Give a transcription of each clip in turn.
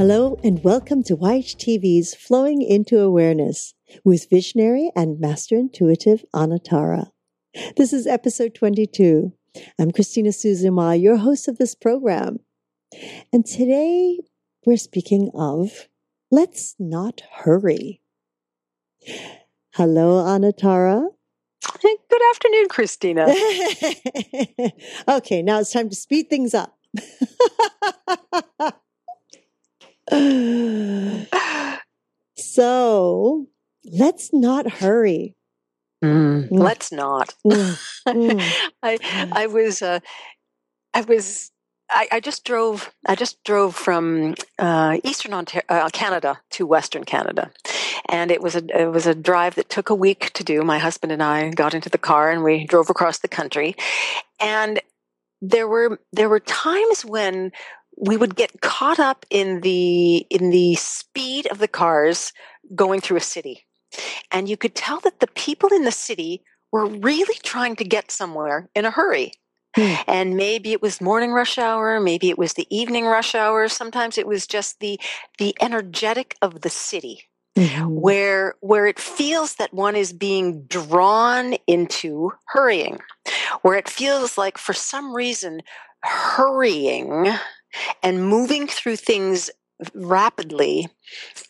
Hello and welcome to YHTV's Flowing into Awareness with visionary and master intuitive Anatara. This is episode 22. I'm Christina Suzuma, your host of this program. And today we're speaking of let's not hurry. Hello, Anatara. Good afternoon, Christina. okay, now it's time to speed things up. so let's not hurry. Mm, let's not. Mm, mm. I I was uh, I was I, I, just drove. I just drove from uh, Eastern Ontario, uh, Canada to Western Canada, and it was a it was a drive that took a week to do. My husband and I got into the car and we drove across the country, and there were there were times when we would get caught up in the in the speed of the cars going through a city and you could tell that the people in the city were really trying to get somewhere in a hurry hmm. and maybe it was morning rush hour maybe it was the evening rush hour sometimes it was just the the energetic of the city mm-hmm. where where it feels that one is being drawn into hurrying where it feels like for some reason hurrying and moving through things rapidly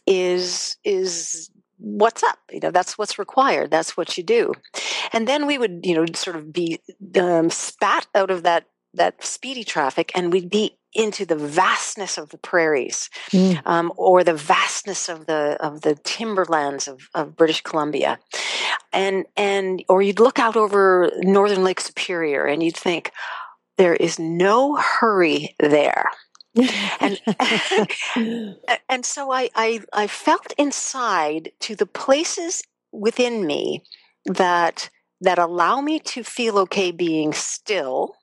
is is what's up you know that's what's required that's what you do and then we would you know sort of be um, spat out of that that speedy traffic and we'd be into the vastness of the prairies mm. um, or the vastness of the of the timberlands of, of british columbia and and or you'd look out over northern lake superior and you'd think there is no hurry there. and and so I, I I felt inside to the places within me that that allow me to feel okay being still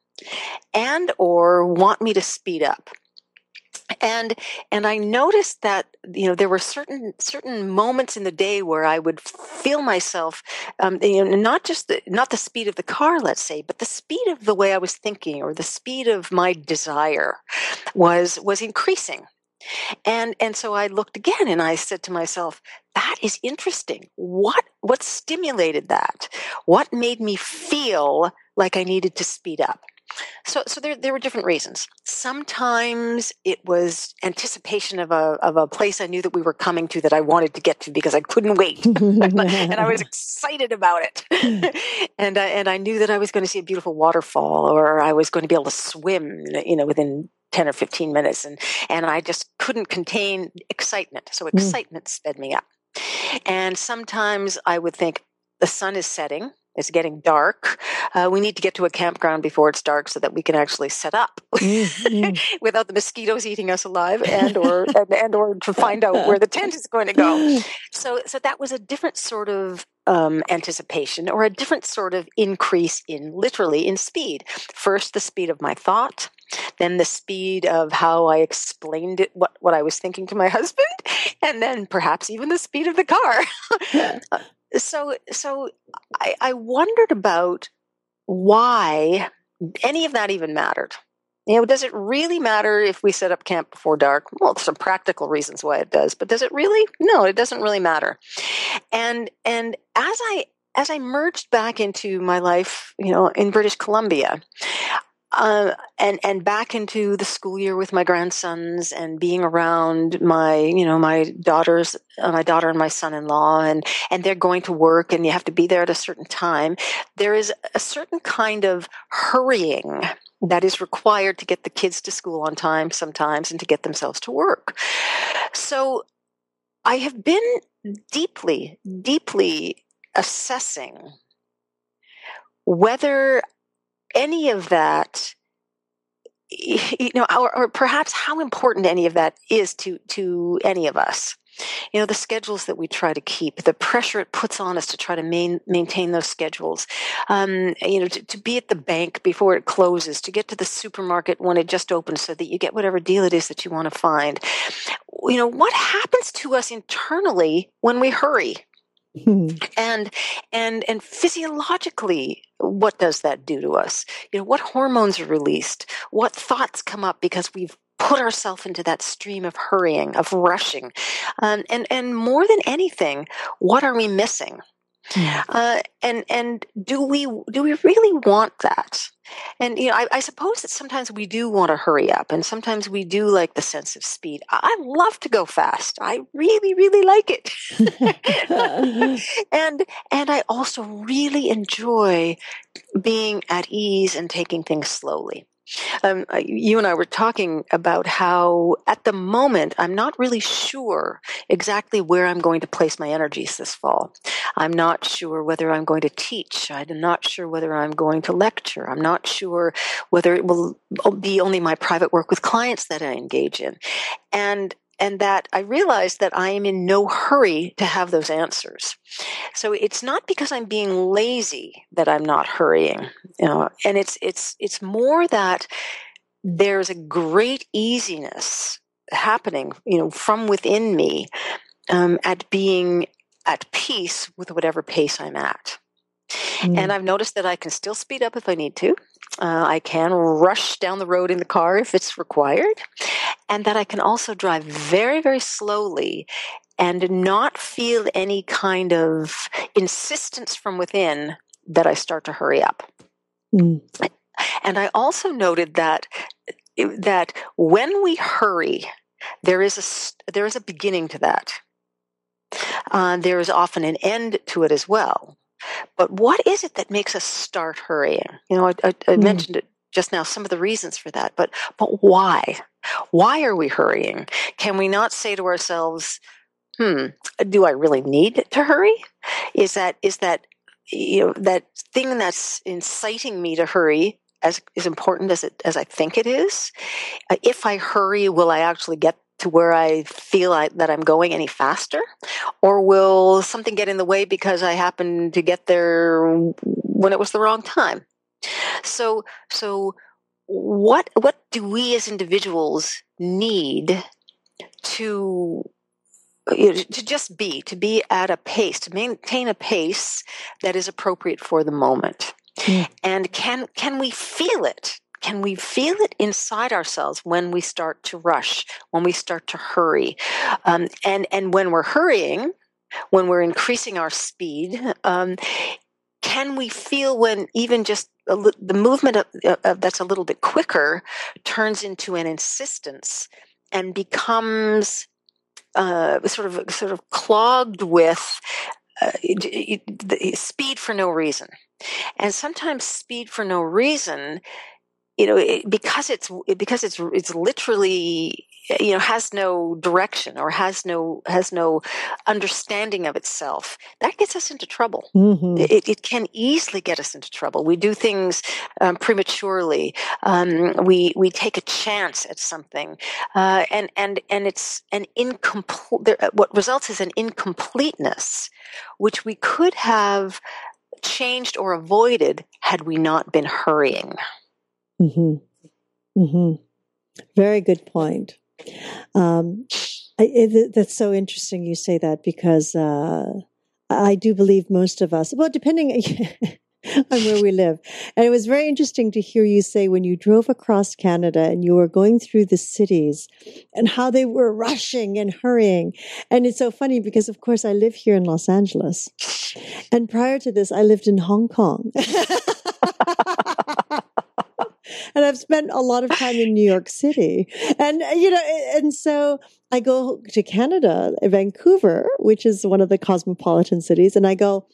and or want me to speed up and and i noticed that you know there were certain certain moments in the day where i would feel myself um, you know not just the, not the speed of the car let's say but the speed of the way i was thinking or the speed of my desire was was increasing. And and so i looked again and i said to myself that is interesting. What what stimulated that? What made me feel like i needed to speed up so, so there, there were different reasons. Sometimes it was anticipation of a, of a place I knew that we were coming to that I wanted to get to because I couldn't wait. and I was excited about it. and, I, and I knew that I was going to see a beautiful waterfall or I was going to be able to swim, you know, within 10 or 15 minutes. And, and I just couldn't contain excitement. So mm. excitement mm. sped me up. And sometimes I would think, the sun is setting it's getting dark. Uh, we need to get to a campground before it's dark so that we can actually set up mm-hmm. without the mosquitoes eating us alive, and or and, and, or to find out where the tent is going to go. So so that was a different sort of um, anticipation, or a different sort of increase in literally in speed. First, the speed of my thought, then the speed of how I explained it, what, what I was thinking to my husband, and then perhaps even the speed of the car so so I, I wondered about why any of that even mattered. You know, does it really matter if we set up camp before dark? Well, there's some practical reasons why it does, but does it really? No, it doesn't really matter. And and as I as I merged back into my life, you know, in British Columbia, uh, and and back into the school year with my grandsons and being around my you know my daughters uh, my daughter and my son-in-law and and they're going to work and you have to be there at a certain time there is a certain kind of hurrying that is required to get the kids to school on time sometimes and to get themselves to work. So i have been deeply deeply assessing whether any of that you know or, or, perhaps how important any of that is to to any of us. You know the schedules that we try to keep the pressure it puts on us to try to main, maintain those schedules um, you know to, to, be at the bank before it closes to get to the supermarket when it just opens so that you get whatever deal it is that you want to find. You know what happens to us internally when we hurry? And and and physiologically what does that do to us you know what hormones are released what thoughts come up because we've put ourselves into that stream of hurrying, of rushing. Um, and, and more than anything, what are we missing? Uh, and and do we do we really want that? And you know, I, I, suppose that sometimes we do want to hurry up, and sometimes we do like the sense of speed. I love to go fast. I really, really like it. and and I also really enjoy being at ease and taking things slowly. Um, you and I were talking about how at the moment I'm not really sure exactly where I'm going to place my energies this fall. I'm not sure whether I'm going to teach. I'm not sure whether I'm going to lecture. I'm not sure whether it will be only my private work with clients that I engage in. And and that I realized that I am in no hurry to have those answers. So it's not because I'm being lazy that I'm not hurrying, you know, and it's it's it's more that there's a great easiness happening, you know, from within me um, at being at peace with whatever pace I'm at. Mm. And I've noticed that I can still speed up if I need to. Uh, I can rush down the road in the car if it's required. And that I can also drive very, very slowly and not feel any kind of insistence from within that I start to hurry up. Mm. And I also noted that that when we hurry, there is a there is a beginning to that. Uh, there is often an end to it as well. But what is it that makes us start hurrying? You know, I, I, I mm. mentioned it just now, some of the reasons for that, but but why? Why are we hurrying? Can we not say to ourselves, "Hmm, do I really need to hurry? Is that is that you know that thing that's inciting me to hurry as as important as it as I think it is? Uh, if I hurry, will I actually get to where I feel like that I'm going any faster? Or will something get in the way because I happen to get there when it was the wrong time? So, so what, what do we as individuals need to you know, to just be, to be at a pace, to maintain a pace that is appropriate for the moment. Mm. And can can we feel it? Can we feel it inside ourselves when we start to rush, when we start to hurry? Um, and, and when we're hurrying, when we're increasing our speed, um, can we feel when even just li- the movement of, of, that's a little bit quicker turns into an insistence and becomes uh, sort of sort of clogged with uh, speed for no reason, and sometimes speed for no reason you know it, because it's because it's it's literally you know has no direction or has no has no understanding of itself that gets us into trouble. Mm-hmm. it, it can easily get us into trouble. We do things um, prematurely. Um, we we take a chance at something uh, and and and it's an incomplete uh, what results is an incompleteness which we could have changed or avoided had we not been hurrying Mm-hmm. Mm-hmm. Very good point. Um, I, it, that's so interesting you say that because uh, I do believe most of us, well, depending on where we live. And it was very interesting to hear you say when you drove across Canada and you were going through the cities and how they were rushing and hurrying. And it's so funny because, of course, I live here in Los Angeles. And prior to this, I lived in Hong Kong. and I've spent a lot of time in New York City. And, uh, you know, and so I go to Canada, Vancouver, which is one of the cosmopolitan cities, and I go,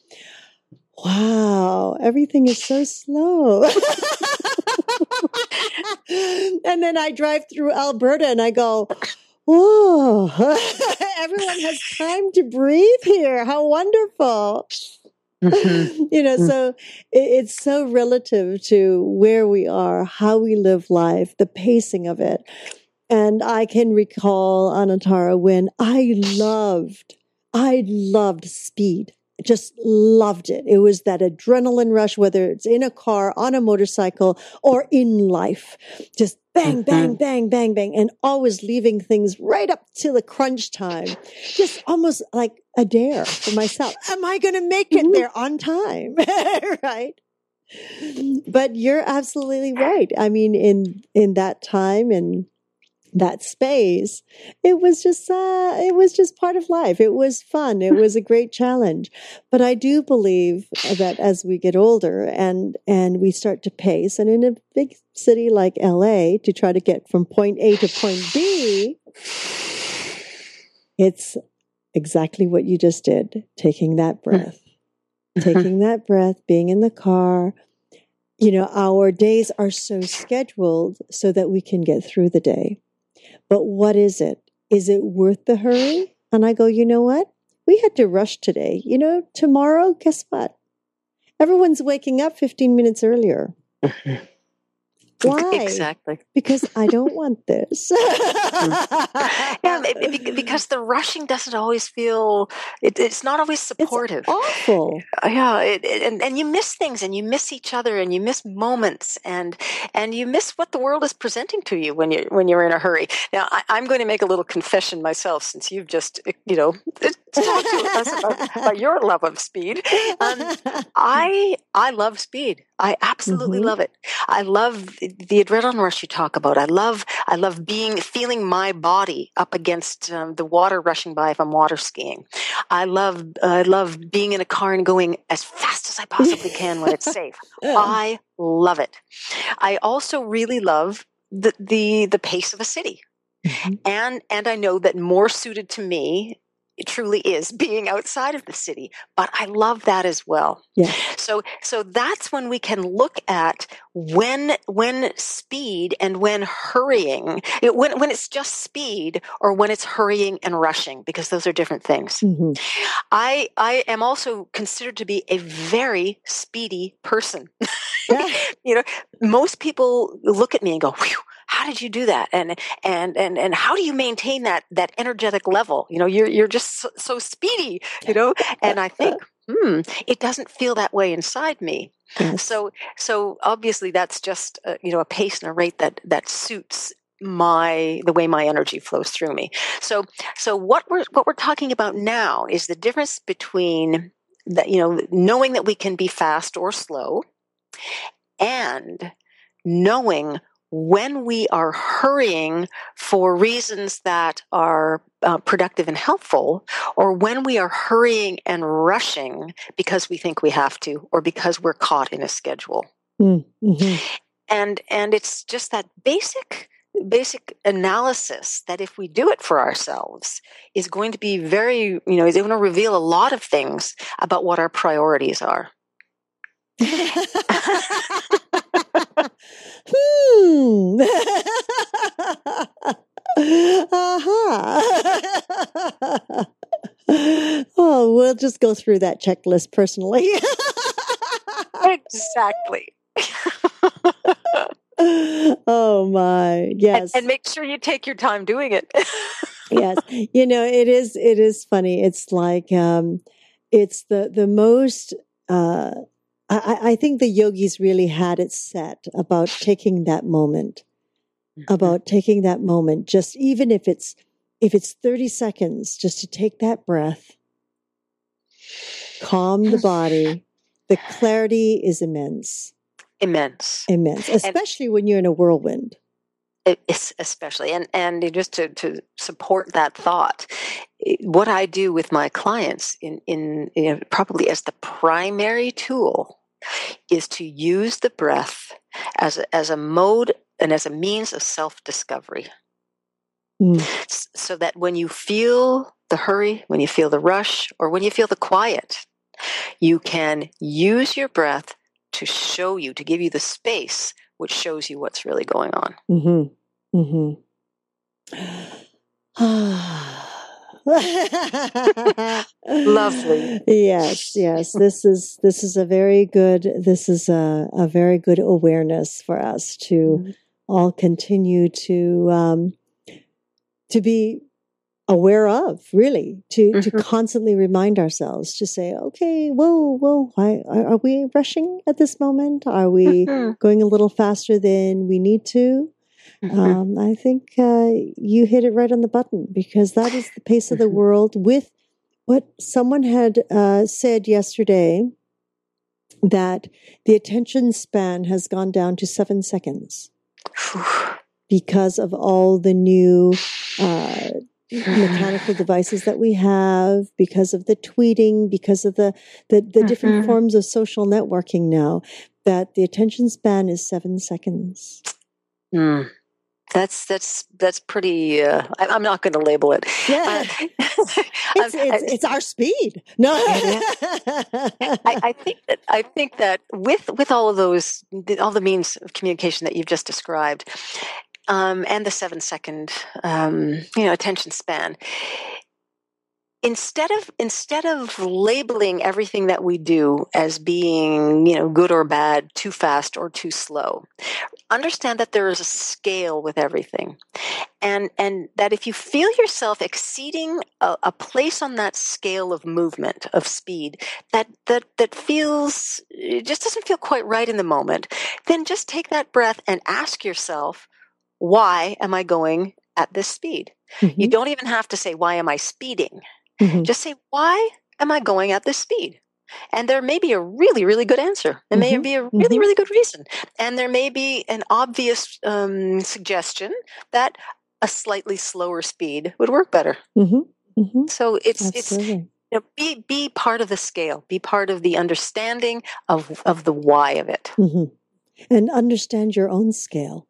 wow, everything is so slow. and then I drive through Alberta and I go, whoa, everyone has time to breathe here. How wonderful. Mm-hmm. you know, mm. so it, it's so relative to where we are, how we live life, the pacing of it. And I can recall Anatara when I loved, I loved speed just loved it. It was that adrenaline rush, whether it's in a car, on a motorcycle, or in life. Just bang, bang, mm-hmm. bang, bang, bang, and always leaving things right up to the crunch time. Just almost like a dare for myself. Am I going to make it mm-hmm. there on time? right. But you're absolutely right. I mean, in, in that time and that space it was just uh, it was just part of life. It was fun. It was a great challenge. But i do believe that as we get older and and we start to pace and in a big city like la to try to get from point a to point b it's exactly what you just did taking that breath. Taking that breath being in the car. You know our days are so scheduled so that we can get through the day but what is it? Is it worth the hurry? And I go, you know what? We had to rush today. You know, tomorrow, guess what? Everyone's waking up 15 minutes earlier. Why? Exactly. Because I don't want this. yeah, because the rushing doesn't always feel. It, it's not always supportive. It's awful. Uh, yeah, it, it, and and you miss things, and you miss each other, and you miss moments, and and you miss what the world is presenting to you when you're, when you're in a hurry. Now, I, am going to make a little confession myself, since you've just you know talked to us about, about, your love of speed. Um, I I love speed. I absolutely mm-hmm. love it. I love the adrenaline rush you talk about. I love, I love being, feeling my body up against um, the water rushing by if I'm water skiing. I love, uh, I love being in a car and going as fast as I possibly can when it's safe. I love it. I also really love the, the, the pace of a city. Mm-hmm. And, and I know that more suited to me it truly is being outside of the city but i love that as well yeah. so so that's when we can look at when when speed and when hurrying it, when when it's just speed or when it's hurrying and rushing because those are different things mm-hmm. i i am also considered to be a very speedy person yeah. you know most people look at me and go Whew, how did you do that? and and and and how do you maintain that that energetic level? You know you're you're just so, so speedy you know? And i think hmm it doesn't feel that way inside me. Yes. so so obviously that's just a, you know a pace and a rate that that suits my the way my energy flows through me. So so what we're what we're talking about now is the difference between that you know knowing that we can be fast or slow and knowing when we are hurrying for reasons that are uh, productive and helpful, or when we are hurrying and rushing because we think we have to, or because we're caught in a schedule. Mm-hmm. And and it's just that basic basic analysis that if we do it for ourselves is going to be very you know is going to reveal a lot of things about what our priorities are hmm. uh-huh. oh, we'll just go through that checklist personally. exactly. oh my yes and, and, make sure you take your time doing it yes you know it is it is funny it's like um it's the the most uh I, I think the yogis really had it set about taking that moment, mm-hmm. about taking that moment, just even if it's if it's 30 seconds, just to take that breath, calm the body. The clarity is immense. Immense. Immense, especially and, when you're in a whirlwind. Especially, and and just to, to support that thought, what I do with my clients in, in, probably as the primary tool is to use the breath as a, as a mode and as a means of self discovery. Mm. So that when you feel the hurry, when you feel the rush, or when you feel the quiet, you can use your breath to show you, to give you the space which shows you what's really going on. Mm-hmm. Mm-hmm. Lovely. Yes, yes. This is this is a very good this is a, a very good awareness for us to mm-hmm. all continue to um, to be aware of really to mm-hmm. to constantly remind ourselves to say okay whoa whoa why are, we rushing at this moment are we mm-hmm. going a little faster than we need to Mm-hmm. Um, I think uh, you hit it right on the button because that is the pace of the mm-hmm. world. With what someone had uh, said yesterday, that the attention span has gone down to seven seconds. because of all the new uh, mechanical devices that we have, because of the tweeting, because of the the, the mm-hmm. different forms of social networking now, that the attention span is seven seconds. Mm. That's that's that's pretty. Uh, I, am not going to label it. Yeah, uh, it's, it's, it's, our speed. No, I, I, think that I think that with with all of those, all the means of communication that you've just described, um, and the seven second, um, you know, attention span, instead of instead of labeling everything that we do as being you know good or bad too fast or too slow understand that there is a scale with everything. And and that if you feel yourself exceeding a, a place on that scale of movement of speed that that that feels just doesn't feel quite right in the moment then just take that breath and ask yourself why am i going at this speed mm-hmm. you don't even have to say why am i speeding Mm-hmm. Just say, why am I going at this speed? And there may be a really, really good answer. There mm-hmm. may be a really, mm-hmm. really good reason. And there may be an obvious um, suggestion that a slightly slower speed would work better. Mm-hmm. Mm-hmm. So it's, Absolutely. it's, you know, be, be part of the scale, be part of the understanding of, of the why of it. Mm-hmm. And understand your own scale.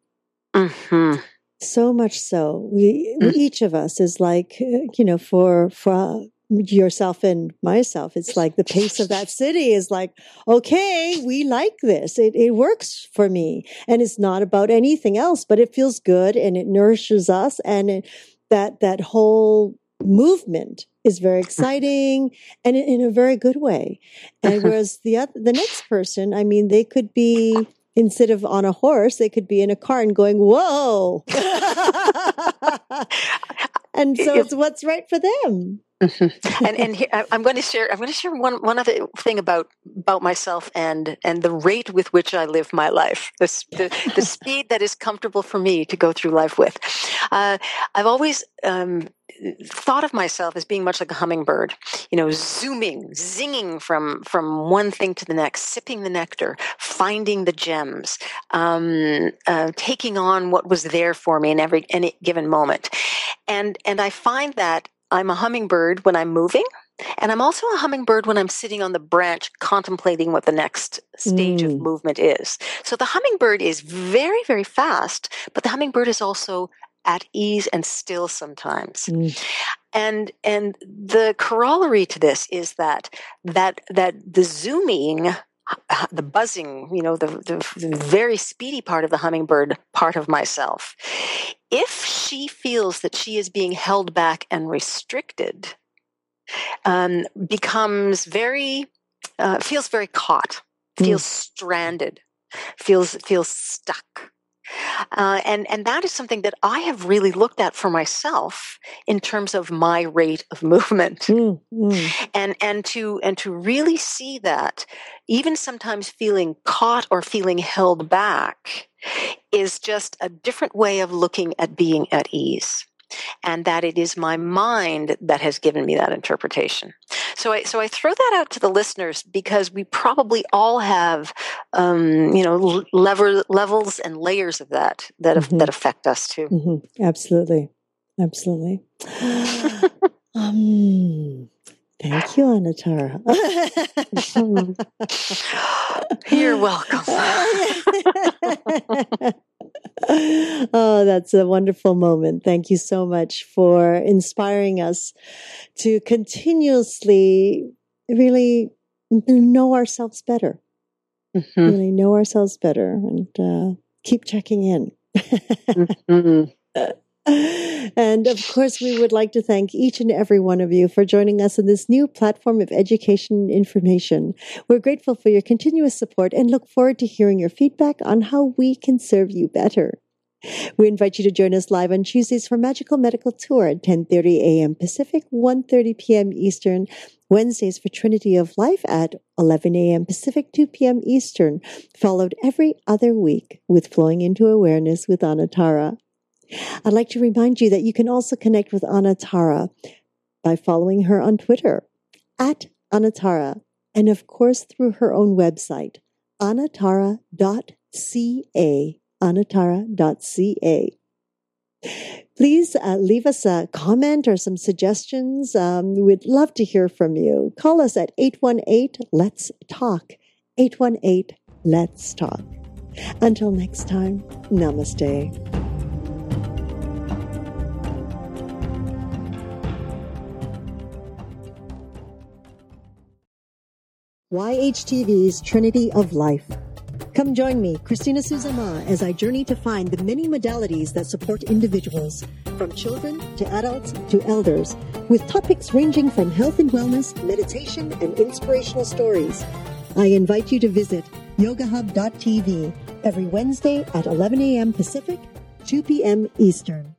Mm-hmm. So much so we, mm. each of us is like uh, you know for for yourself and myself it's like the pace of that city is like okay we like this. It, it works for me. And it's not about anything else but it feels good and it nourishes us and it, that that whole movement is very mm. exciting and in a very good way. And whereas the other the next person i mean they could be instead of on a horse, they could be in a car and going, whoa. and so it's what's right for them. Mm-hmm. and and here, I'm going to share. I'm going to share one one other thing about about myself and and the rate with which I live my life. The the, the speed that is comfortable for me to go through life with. Uh, I've always um, thought of myself as being much like a hummingbird. You know, zooming, zinging from from one thing to the next, sipping the nectar, finding the gems, um, uh, taking on what was there for me in every any given moment. And and I find that I'm a hummingbird when I'm moving. And I'm also a hummingbird when I'm sitting on the branch contemplating what the next stage mm. of movement is. So the hummingbird is very, very fast, but the hummingbird is also at ease and still sometimes. Mm. And and the corollary to this is that that that the zooming the buzzing, you know, the, the, the, very speedy part of the hummingbird part of myself. If she feels that she is being held back and restricted, um, becomes very, uh, feels very caught, feels mm. stranded, feels feels stuck. Uh, and and that is something that I have really looked at for myself in terms of my rate of movement, mm, mm. and and to and to really see that even sometimes feeling caught or feeling held back is just a different way of looking at being at ease and that it is my mind that has given me that interpretation. So I so I throw that out to the listeners because we probably all have um, you know levels and layers of that that mm-hmm. that affect us too. Mm-hmm. Absolutely, absolutely. um, Thank you, Anatara. You're welcome. oh, that's a wonderful moment. Thank you so much for inspiring us to continuously really know ourselves better. Mm-hmm. Really know ourselves better and uh, keep checking in. mm-hmm. And of course, we would like to thank each and every one of you for joining us in this new platform of education and information. We're grateful for your continuous support and look forward to hearing your feedback on how we can serve you better. We invite you to join us live on Tuesdays for Magical Medical Tour at 10:30 a.m. Pacific, 1:30 p.m. Eastern. Wednesdays for Trinity of Life at 11 a.m. Pacific, 2 p.m. Eastern, followed every other week with Flowing into Awareness with Anatara. I'd like to remind you that you can also connect with Anatara by following her on Twitter at Anatara, and of course through her own website, anatara.ca, anatara.ca. Please uh, leave us a comment or some suggestions. Um, we'd love to hear from you. Call us at 818 Let's Talk. 818 Let's Talk. Until next time, namaste. YHTV's Trinity of Life. Come join me, Christina Suzama, as I journey to find the many modalities that support individuals, from children to adults to elders, with topics ranging from health and wellness, meditation, and inspirational stories. I invite you to visit yogahub.tv every Wednesday at 11 a.m. Pacific, 2 p.m. Eastern.